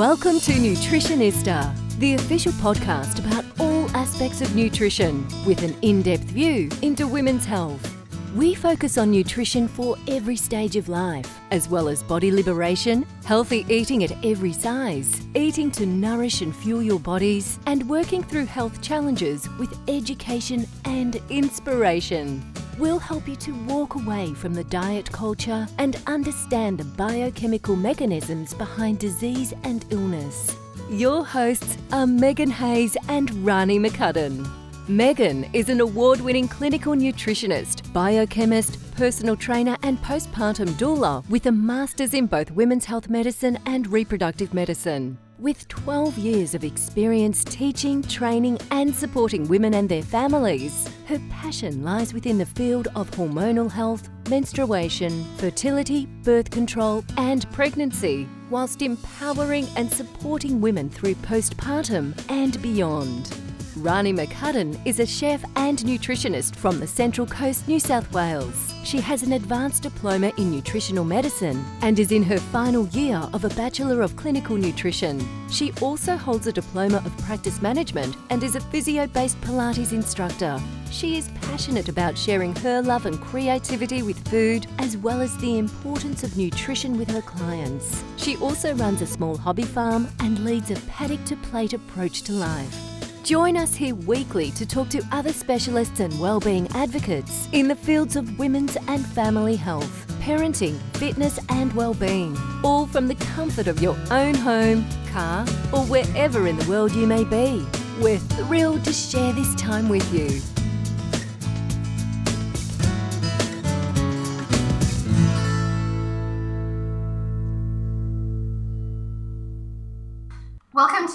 Welcome to Nutritionista, the official podcast about all aspects of nutrition with an in depth view into women's health. We focus on nutrition for every stage of life, as well as body liberation, healthy eating at every size, eating to nourish and fuel your bodies, and working through health challenges with education and inspiration. We'll help you to walk away from the diet culture and understand the biochemical mechanisms behind disease and illness. Your hosts are Megan Hayes and Rani McCudden. Megan is an award winning clinical nutritionist, biochemist, personal trainer, and postpartum doula with a master's in both women's health medicine and reproductive medicine. With 12 years of experience teaching, training, and supporting women and their families, her passion lies within the field of hormonal health, menstruation, fertility, birth control, and pregnancy, whilst empowering and supporting women through postpartum and beyond. Rani McCudden is a chef and nutritionist from the Central Coast, New South Wales. She has an advanced diploma in nutritional medicine and is in her final year of a Bachelor of Clinical Nutrition. She also holds a diploma of practice management and is a physio based Pilates instructor. She is passionate about sharing her love and creativity with food, as well as the importance of nutrition with her clients. She also runs a small hobby farm and leads a paddock to plate approach to life. Join us here weekly to talk to other specialists and wellbeing advocates in the fields of women's and family health, parenting, fitness, and well-being, all from the comfort of your own home, car, or wherever in the world you may be. We're thrilled to share this time with you.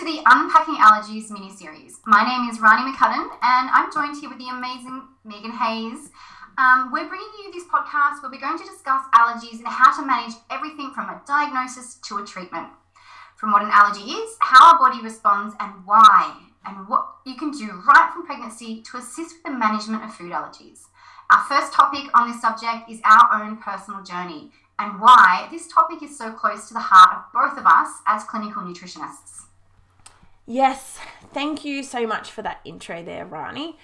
To the Unpacking Allergies mini-series. My name is Rani McCudden, and I'm joined here with the amazing Megan Hayes. Um, we're bringing you this podcast where we're going to discuss allergies and how to manage everything from a diagnosis to a treatment. From what an allergy is, how our body responds, and why, and what you can do right from pregnancy to assist with the management of food allergies. Our first topic on this subject is our own personal journey and why this topic is so close to the heart of both of us as clinical nutritionists. Yes, thank you so much for that intro there, Rani.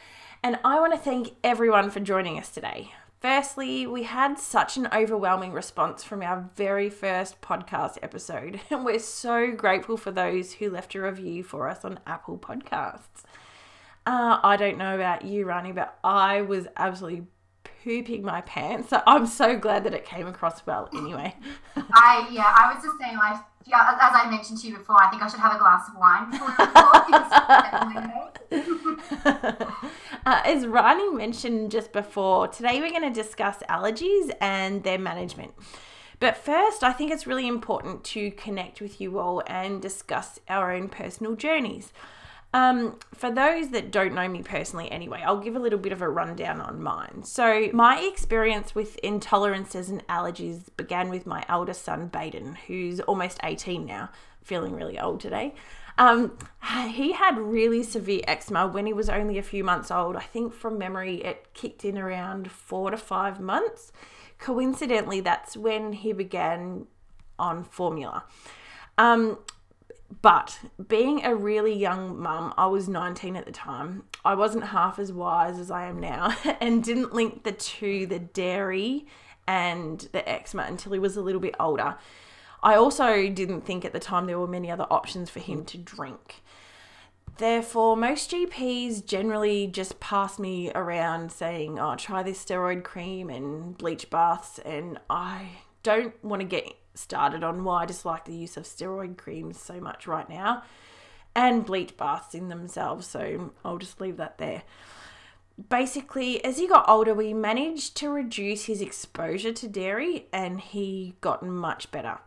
And I want to thank everyone for joining us today. Firstly, we had such an overwhelming response from our very first podcast episode, and we're so grateful for those who left a review for us on Apple Podcasts. Uh, I don't know about you, Rani, but I was absolutely pooping my pants. So I'm so glad that it came across well anyway. I yeah, I was just saying like yeah, as I mentioned to you before, I think I should have a glass of wine before uh, As Rani mentioned just before, today we're going to discuss allergies and their management. But first, I think it's really important to connect with you all and discuss our own personal journeys. Um, for those that don't know me personally, anyway, I'll give a little bit of a rundown on mine. So, my experience with intolerances and allergies began with my eldest son, Baden, who's almost 18 now, feeling really old today. Um, he had really severe eczema when he was only a few months old. I think from memory, it kicked in around four to five months. Coincidentally, that's when he began on formula. Um, but being a really young mum, I was 19 at the time, I wasn't half as wise as I am now and didn't link the two, the dairy and the eczema, until he was a little bit older. I also didn't think at the time there were many other options for him to drink. Therefore, most GPs generally just pass me around saying, Oh, try this steroid cream and bleach baths, and I don't want to get started on why I dislike the use of steroid creams so much right now and bleach baths in themselves. So I'll just leave that there. Basically, as he got older, we managed to reduce his exposure to dairy and he got much better.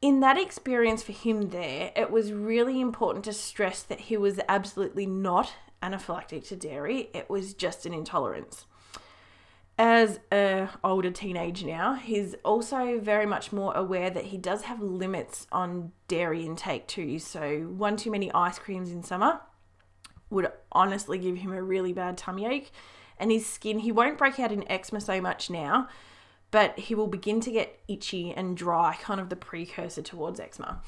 In that experience for him, there, it was really important to stress that he was absolutely not anaphylactic to dairy, it was just an intolerance as a older teenage now, he's also very much more aware that he does have limits on dairy intake too. So one too many ice creams in summer would honestly give him a really bad tummy ache. And his skin, he won't break out in eczema so much now, but he will begin to get itchy and dry, kind of the precursor towards eczema.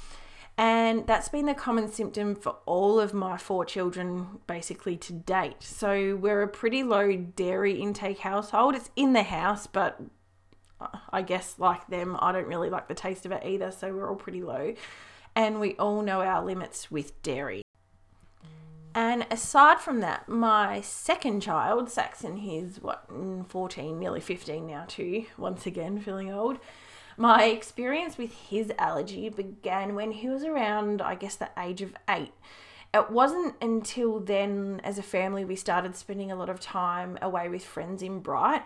And that's been the common symptom for all of my four children basically to date. So we're a pretty low dairy intake household. It's in the house, but I guess like them, I don't really like the taste of it either. So we're all pretty low. And we all know our limits with dairy. And aside from that, my second child, Saxon, he's what, mm, 14, nearly 15 now, too, once again, feeling old. My experience with his allergy began when he was around, I guess, the age of eight. It wasn't until then, as a family, we started spending a lot of time away with friends in Bright.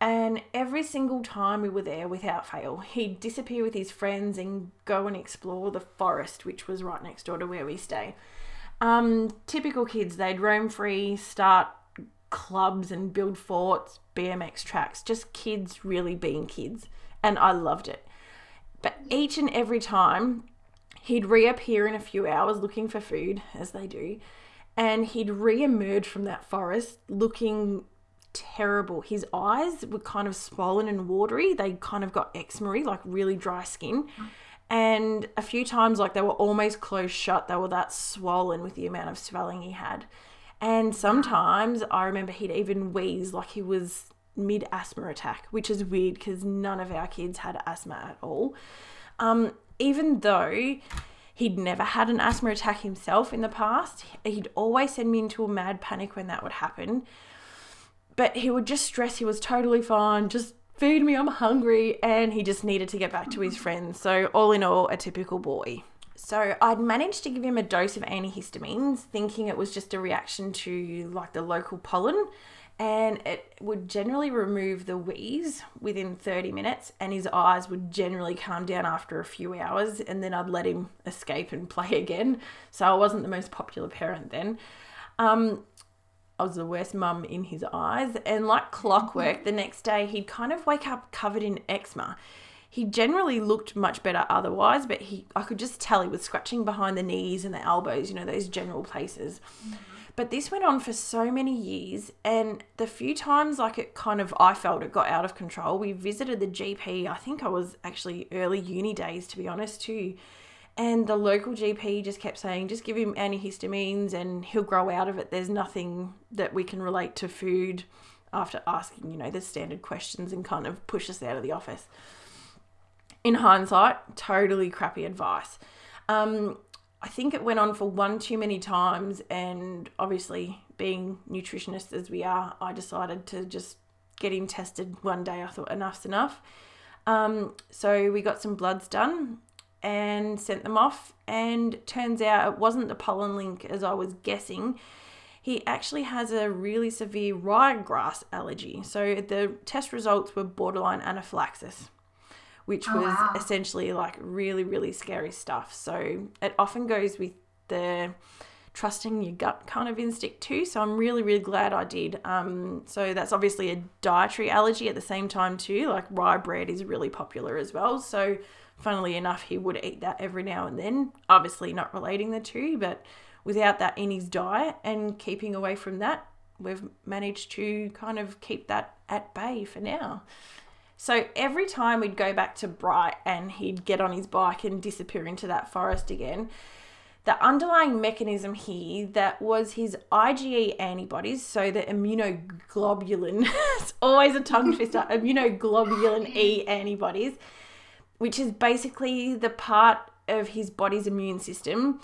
And every single time we were there, without fail, he'd disappear with his friends and go and explore the forest, which was right next door to where we stay. Um, typical kids, they'd roam free, start clubs and build forts, BMX tracks, just kids really being kids. And I loved it. But each and every time, he'd reappear in a few hours looking for food, as they do, and he'd re emerge from that forest looking terrible. His eyes were kind of swollen and watery. They kind of got eczema, like really dry skin and a few times like they were almost closed shut they were that swollen with the amount of swelling he had and sometimes i remember he'd even wheeze like he was mid asthma attack which is weird because none of our kids had asthma at all um, even though he'd never had an asthma attack himself in the past he'd always send me into a mad panic when that would happen but he would just stress he was totally fine just feed me, I'm hungry. And he just needed to get back to his friends. So, all in all, a typical boy. So, I'd managed to give him a dose of antihistamines, thinking it was just a reaction to like the local pollen. And it would generally remove the wheeze within 30 minutes, and his eyes would generally calm down after a few hours. And then I'd let him escape and play again. So, I wasn't the most popular parent then. Um, I was the worst mum in his eyes. And like clockwork, the next day he'd kind of wake up covered in eczema. He generally looked much better otherwise, but he I could just tell he was scratching behind the knees and the elbows, you know, those general places. But this went on for so many years, and the few times like it kind of I felt it got out of control, we visited the GP. I think I was actually early uni days to be honest too and the local GP just kept saying, just give him antihistamines and he'll grow out of it. There's nothing that we can relate to food after asking, you know, the standard questions and kind of push us out of the office. In hindsight, totally crappy advice. Um, I think it went on for one too many times, and obviously, being nutritionists as we are, I decided to just get him tested one day. I thought enough's enough. Um, so we got some bloods done and sent them off. And turns out it wasn't the pollen link as I was guessing. He actually has a really severe ryegrass allergy. So the test results were borderline anaphylaxis, which oh, was wow. essentially like really, really scary stuff. So it often goes with the trusting your gut kind of instinct too. So I'm really, really glad I did. Um, so that's obviously a dietary allergy at the same time too. Like rye bread is really popular as well. So funnily enough, he would eat that every now and then. Obviously, not relating the two, but without that in his diet and keeping away from that, we've managed to kind of keep that at bay for now. So every time we'd go back to Bright and he'd get on his bike and disappear into that forest again, the underlying mechanism here that was his IgE antibodies, so the immunoglobulin, it's always a tongue twister, immunoglobulin E antibodies which is basically the part of his body's immune system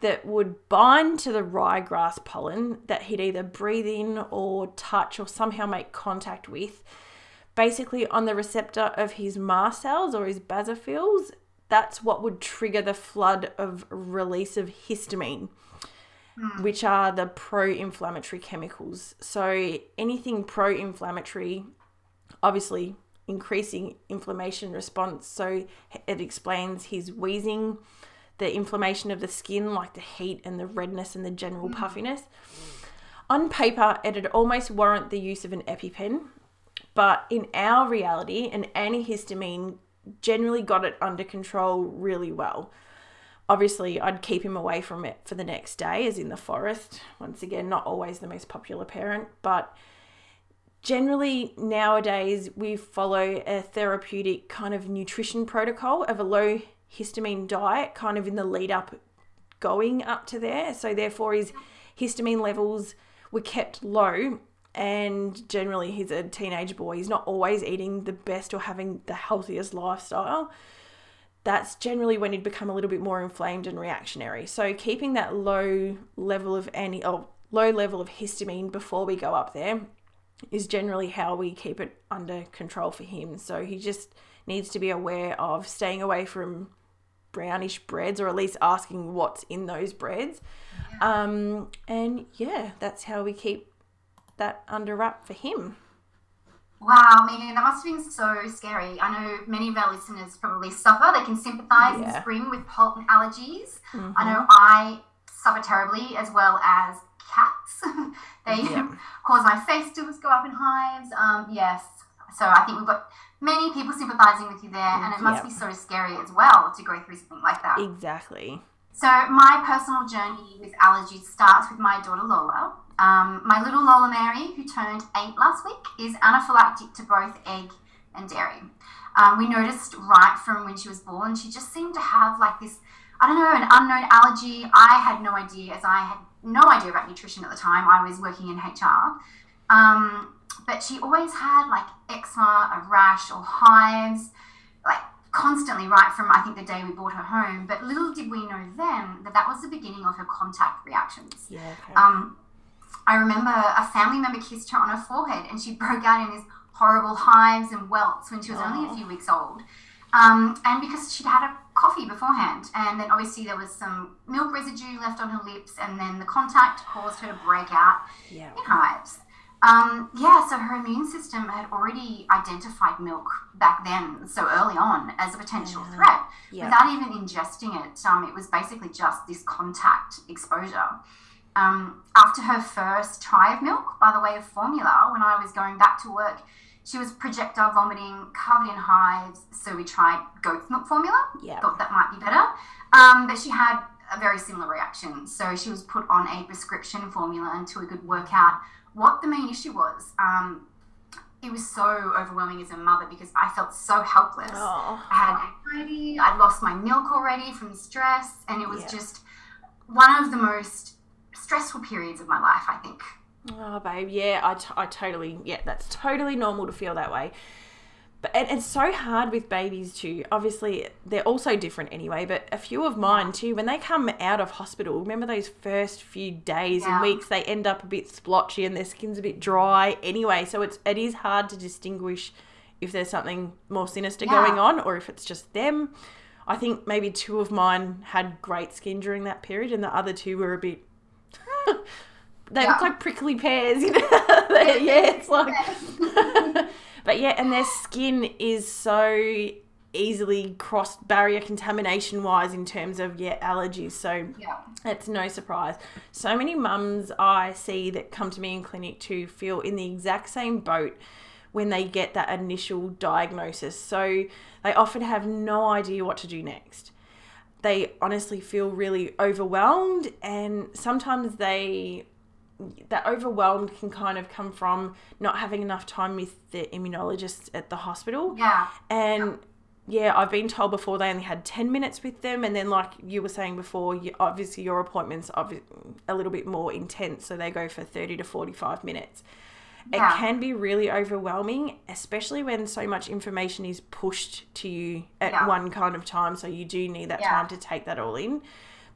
that would bind to the ryegrass pollen that he'd either breathe in or touch or somehow make contact with. Basically, on the receptor of his mast cells or his basophils, that's what would trigger the flood of release of histamine, mm. which are the pro inflammatory chemicals. So, anything pro inflammatory, obviously increasing inflammation response. So it explains his wheezing, the inflammation of the skin, like the heat and the redness and the general mm. puffiness. On paper, it'd almost warrant the use of an EpiPen, but in our reality, an antihistamine generally got it under control really well. Obviously, I'd keep him away from it for the next day, as in the forest. Once again, not always the most popular parent, but generally nowadays we follow a therapeutic kind of nutrition protocol of a low histamine diet kind of in the lead up going up to there. So therefore his histamine levels were kept low and generally he's a teenage boy. He's not always eating the best or having the healthiest lifestyle. That's generally when he'd become a little bit more inflamed and reactionary. So keeping that low level of any oh, low level of histamine before we go up there is generally how we keep it under control for him. So he just needs to be aware of staying away from brownish breads or at least asking what's in those breads. Um, and yeah, that's how we keep that under wrap for him. Wow, Megan, that must have been so scary. I know many of our listeners probably suffer. They can sympathise yeah. in spring with pollen allergies. Mm-hmm. I know I suffer terribly as well as cats. they yeah. cause my face to go up in hives. Um, yes. So I think we've got many people sympathising with you there, and it must be so scary as well to go through something like that. Exactly. So my personal journey with allergies starts with my daughter Lola. Um, my little Lola Mary, who turned eight last week, is anaphylactic to both egg and dairy. Um, we noticed right from when she was born, she just seemed to have like this, I don't know, an unknown allergy. I had no idea, as I had no idea about nutrition at the time. I was working in HR. Um, but she always had like eczema, a rash, or hives, like constantly right from I think the day we brought her home. But little did we know then that that was the beginning of her contact reactions. Yeah. Okay. Um, I remember a family member kissed her on her forehead and she broke out in these horrible hives and welts when she was oh. only a few weeks old. Um, and because she'd had a coffee beforehand, and then obviously there was some milk residue left on her lips, and then the contact caused her to break out yeah. in hives. Um, yeah, so her immune system had already identified milk back then, so early on, as a potential yeah. threat yeah. without even ingesting it. Um, it was basically just this contact exposure. Um, after her first try of milk, by the way of formula, when I was going back to work, she was projectile vomiting, covered in hives. So we tried goat's milk formula. Yeah. Thought that might be better. Um, but she had a very similar reaction. So she was put on a prescription formula until we could work out what the main issue was. Um, it was so overwhelming as a mother because I felt so helpless. Oh. I had anxiety. I'd lost my milk already from stress, and it was yeah. just one of the most stressful periods of my life. I think. Oh, babe, yeah, I, t- I totally, yeah, that's totally normal to feel that way. But and it's so hard with babies too. Obviously, they're also different anyway. But a few of mine too, when they come out of hospital, remember those first few days yeah. and weeks, they end up a bit splotchy and their skin's a bit dry anyway. So it's it is hard to distinguish if there's something more sinister yeah. going on or if it's just them. I think maybe two of mine had great skin during that period, and the other two were a bit. they yeah. look like prickly pears, you know. yeah, it's like. But yeah, and their skin is so easily crossed barrier contamination wise in terms of yeah allergies so yeah. it's no surprise so many mums i see that come to me in clinic to feel in the exact same boat when they get that initial diagnosis so they often have no idea what to do next they honestly feel really overwhelmed and sometimes they that overwhelmed can kind of come from not having enough time with the immunologist at the hospital. Yeah. And yeah, I've been told before they only had 10 minutes with them. And then, like you were saying before, you, obviously your appointment's are a little bit more intense. So they go for 30 to 45 minutes. Yeah. It can be really overwhelming, especially when so much information is pushed to you at yeah. one kind of time. So you do need that yeah. time to take that all in.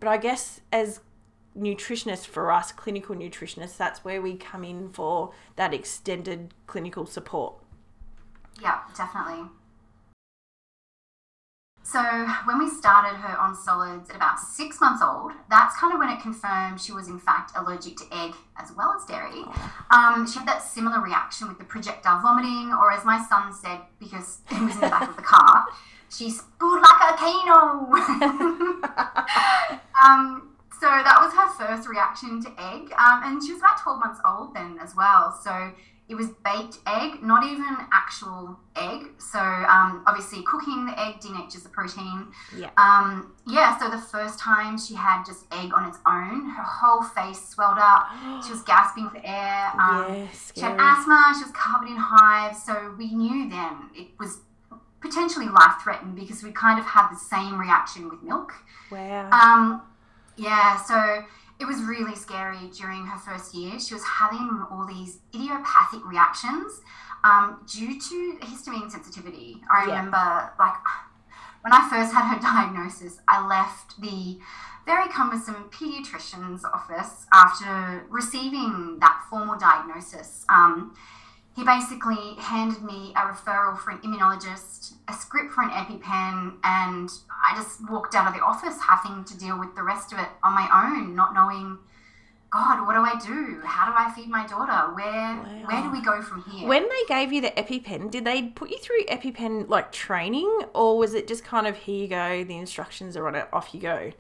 But I guess as nutritionists for us, clinical nutritionists, that's where we come in for that extended clinical support. Yeah, definitely. So when we started her on solids at about six months old, that's kind of when it confirmed she was in fact allergic to egg as well as dairy. Um, she had that similar reaction with the projectile vomiting, or as my son said, because he was in the back of the car, she spewed like a cano. um, so that was her first reaction to egg. Um, and she was about 12 months old then as well. So it was baked egg, not even actual egg. So um, obviously, cooking the egg denatures the protein. Yeah. Um, yeah. So the first time she had just egg on its own, her whole face swelled up. she was gasping for air. Um, she had asthma. She was covered in hives. So we knew then it was potentially life threatened because we kind of had the same reaction with milk. Wow. Um, yeah, so it was really scary during her first year. She was having all these idiopathic reactions um, due to histamine sensitivity. I Yeah. remember, like, when I first had her diagnosis, I left the very cumbersome pediatrician's office after receiving that formal diagnosis. Um, he basically handed me a referral for an immunologist, a script for an EpiPen, and I just walked out of the office having to deal with the rest of it on my own, not knowing, God, what do I do? How do I feed my daughter? Where where do we go from here? When they gave you the EpiPen, did they put you through EpiPen like training, or was it just kind of here you go, the instructions are on it, off you go?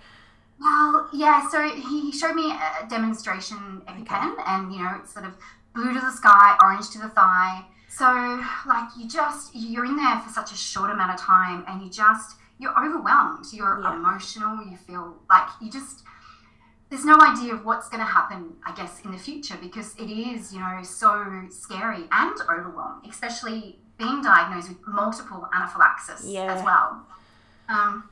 Well, yeah, so he showed me a demonstration EpiPen, and you know, it's sort of blue to the sky, orange to the thigh. So, like, you just, you're in there for such a short amount of time, and you just, you're overwhelmed. You're Yeah. emotional, you feel like you just, there's no idea of what's going to happen, I guess, in the future because it is, you know, so scary and overwhelming, especially being diagnosed with multiple anaphylaxis Yeah. as well. Um,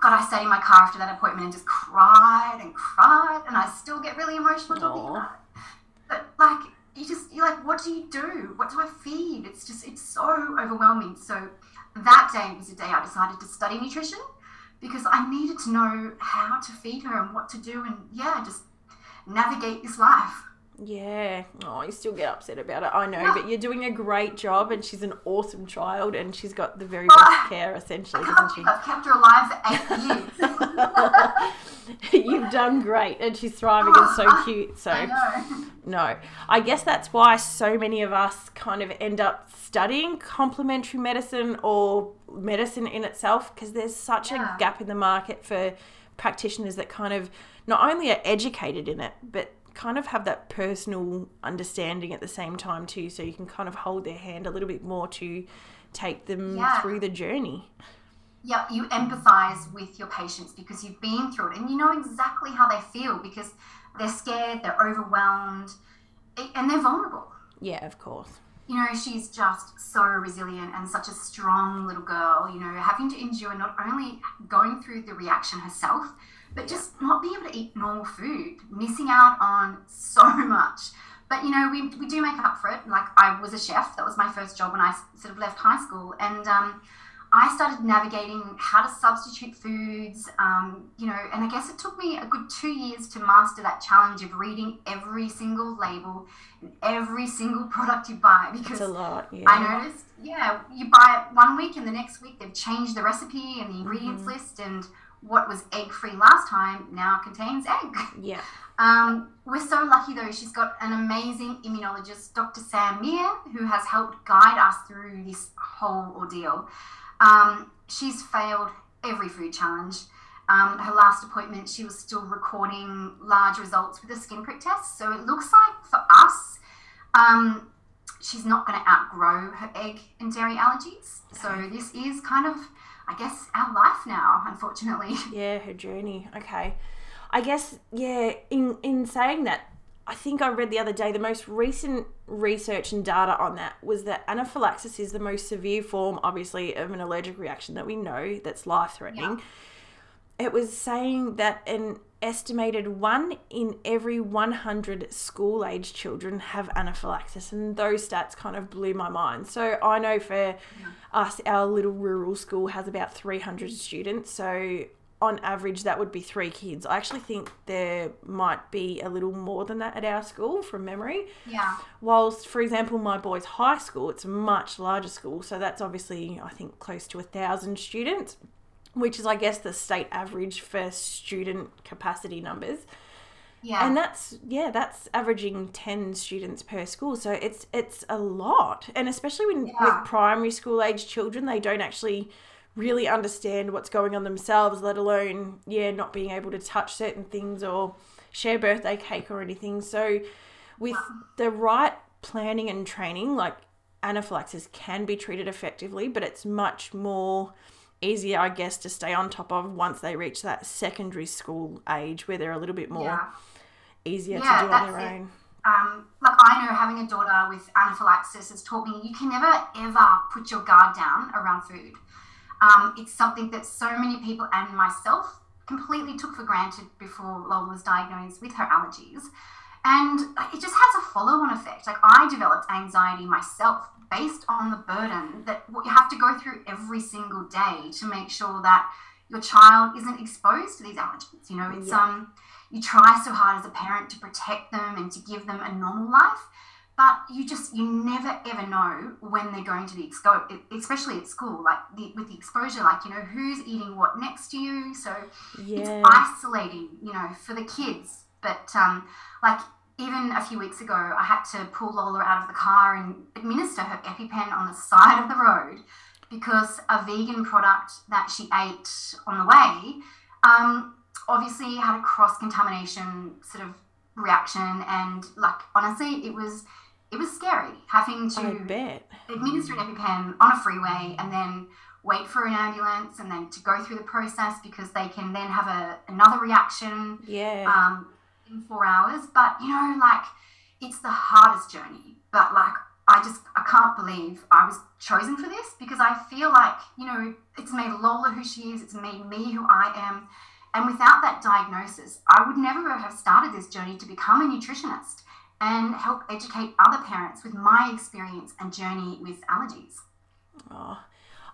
God, I stayed in my car after that appointment and just cried and cried, and I still get really emotional talking about it. But like, you just you're like, what do you do? What do I feed? It's just it's so overwhelming. So that day was a day I decided to study nutrition because I needed to know how to feed her and what to do, and yeah, just navigate this life. Yeah. Oh, you still get upset about it. I know, Yeah. but you're doing a great job, and she's an awesome child, and she's got the very Well, best care, essentially, I doesn't she? I've kept her alive for eight years. You've done great, and she's thriving and so ah, cute. So I know. No, I guess that's why so many of us kind of end up studying complementary medicine or medicine in itself because there's such Yeah. a gap in the market for practitioners that kind of not only are educated in it, but kind of have that personal understanding at the same time too so you can kind of hold their hand a little bit more to take them Yeah. through the journey. yeah, you empathize with your patients because you've been through it and you know exactly how they feel because they're scared, they're overwhelmed, and they're vulnerable. Yeah, of course. You know, she's just so resilient and such a strong little girl, you know, having to endure not only going through the reaction herself, but just not being able to eat normal food, missing out on so much. But, you know, we, we do make up for it. Like, I was a chef, that was my first job when I sort of left high school. And, um, I started navigating how to substitute foods, um, you know, and I guess it took me a good two years to master that challenge of reading every single label and every single product you buy because It's a lot. Yeah. I noticed, yeah, you buy it one week and the next week they've changed the recipe and the ingredients Mm-hmm. list, and what was egg free last time now contains egg. Yeah. Um, we're so lucky though, she's got an amazing immunologist, Dr. Sam Mehr, who has helped guide us through this whole ordeal. Um, she's failed every food challenge. Um, her last appointment, she was still recording large results with a skin prick test. So it looks like for us, um, she's not going to outgrow her egg and dairy allergies. So this is kind of, I guess, our life now, unfortunately. Yeah, her journey. Okay. I guess yeah, in in saying that, I think I read the other day the most recent research and data on that was that anaphylaxis is the most severe form obviously of an allergic reaction that we know that's life-threatening. It was saying that an estimated 1 in every 100 school-age children have anaphylaxis and those stats kind of blew my mind. So I know for us our little rural school has about 300 students, so on average that would be 3 kids. I actually think there might be a little more than that at our school from memory. Yeah. Whilst, for example, my boys' high school, it's a much larger school, so that's obviously, I think, close to a thousand students, which is, I guess, the state average for student capacity numbers. Yeah. And that's yeah, that's averaging ten students per school. So it's it's a lot, and especially when Yeah. with primary school age children, they don't actually really understand what's going on themselves, let alone yeah, not being able to touch certain things or share birthday cake or anything. So with the right planning and training, like anaphylaxis can be treated effectively, but it's much more easier, I guess, to stay on top of once they reach that secondary school age where they're a little bit more yeah. easier Yeah, to do on their it. own. um, like I know having a daughter with anaphylaxis has taught me you can never ever put your guard down around food. Um, it's something that so many people and myself completely took for granted before Lola was diagnosed with her allergies. And it just has a follow on effect. Like, I developed anxiety myself based on the burden that you have to go through every single day to make sure that your child isn't exposed to these allergens. You know, it's, yeah. um, you try so hard as a parent to protect them and to give them a normal life but you just you never ever know when they're going to be exposed especially at school like the, with the exposure like you know who's eating what next to you so yeah. it's isolating you know for the kids but um like even a few weeks ago i had to pull lola out of the car and administer her epipen on the side of the road because a vegan product that she ate on the way um, obviously had a cross contamination sort of reaction and like honestly it was it was scary having to administer an EpiPen on a freeway and then wait for an ambulance and then to go through the process because they can then have a another reaction. Yeah. Um, in four hours, but you know, like it's the hardest journey. But like, I just I can't believe I was chosen for this because I feel like you know it's made Lola who she is. It's made me who I am. And without that diagnosis, I would never have started this journey to become a nutritionist and help educate other parents with my experience and journey with allergies. Oh,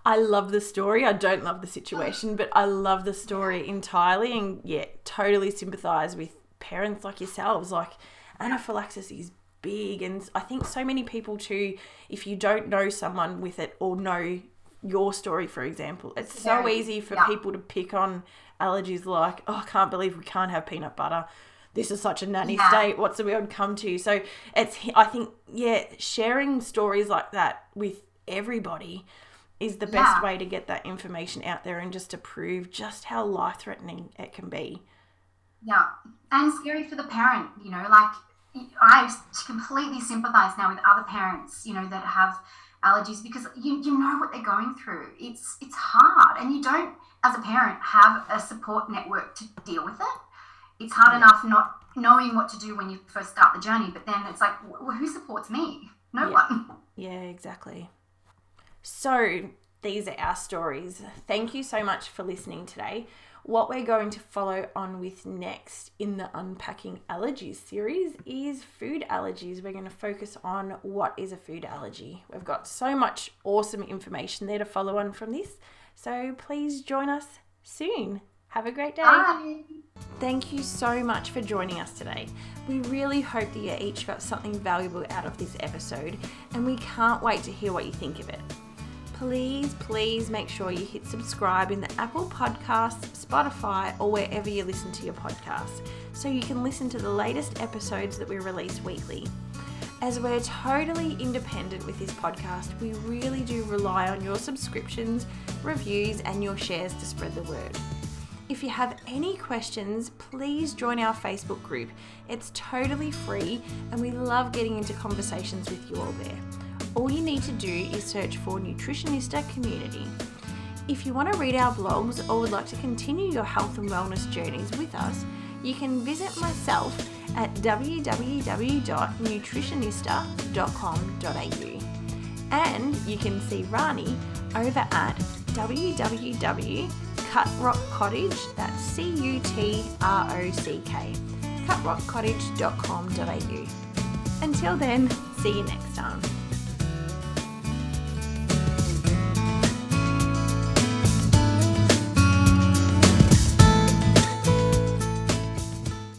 I love the story. I don't love the situation, but I love the story entirely and yeah, totally sympathize with parents like yourselves. Like anaphylaxis is big and I think so many people too if you don't know someone with it or know your story for example, it's so easy for yeah. people to pick on allergies like, "Oh, I can't believe we can't have peanut butter." this is such a nanny yeah. state. What's the world come to? So it's, I think, yeah, sharing stories like that with everybody is the best yeah. way to get that information out there and just to prove just how life threatening it can be. Yeah. And scary for the parent, you know, like I completely sympathize now with other parents, you know, that have allergies because you, you know what they're going through. It's it's hard and you don't as a parent have a support network to deal with it it's hard yeah. enough not knowing what to do when you first start the journey, but then it's like, well, who supports me? No yeah. one. Yeah, exactly. So, these are our stories. Thank you so much for listening today. What we're going to follow on with next in the Unpacking Allergies series is food allergies. We're going to focus on what is a food allergy. We've got so much awesome information there to follow on from this. So please join us soon. Have a great day. Bye. Thank you so much for joining us today. We really hope that you each got something valuable out of this episode, and we can't wait to hear what you think of it. Please, please make sure you hit subscribe in the Apple Podcasts, Spotify, or wherever you listen to your podcasts so you can listen to the latest episodes that we release weekly. As we're totally independent with this podcast, we really do rely on your subscriptions, reviews, and your shares to spread the word. If you have any questions, please join our Facebook group. It's totally free and we love getting into conversations with you all there. All you need to do is search for Nutritionista Community. If you want to read our blogs or would like to continue your health and wellness journeys with us, you can visit myself at www.nutritionista.com.au. And you can see Rani over at www Cutrock Cottage, that's C U T R O C K, cutrockcottage.com.au. Until then, see you next time.